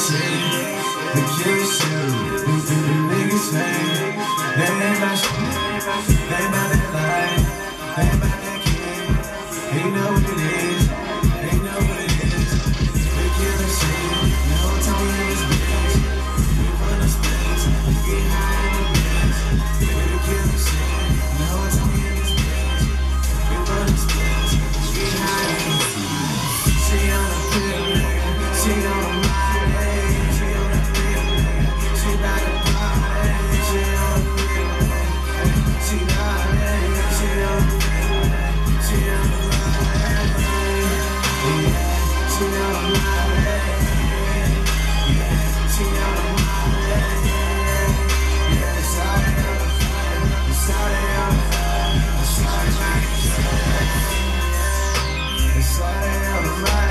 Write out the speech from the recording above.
shit. The cute shit. The niggas fake. They ain't my shit. They about that life. They about that kid. They know what it is. They know what it is. The killer shit. No time in this bitch. We run the space. We get high in the bitch. The killer shit. No time in this bitch. We run the space. We get high in the bitch. She on the pill, nigga. She on mind.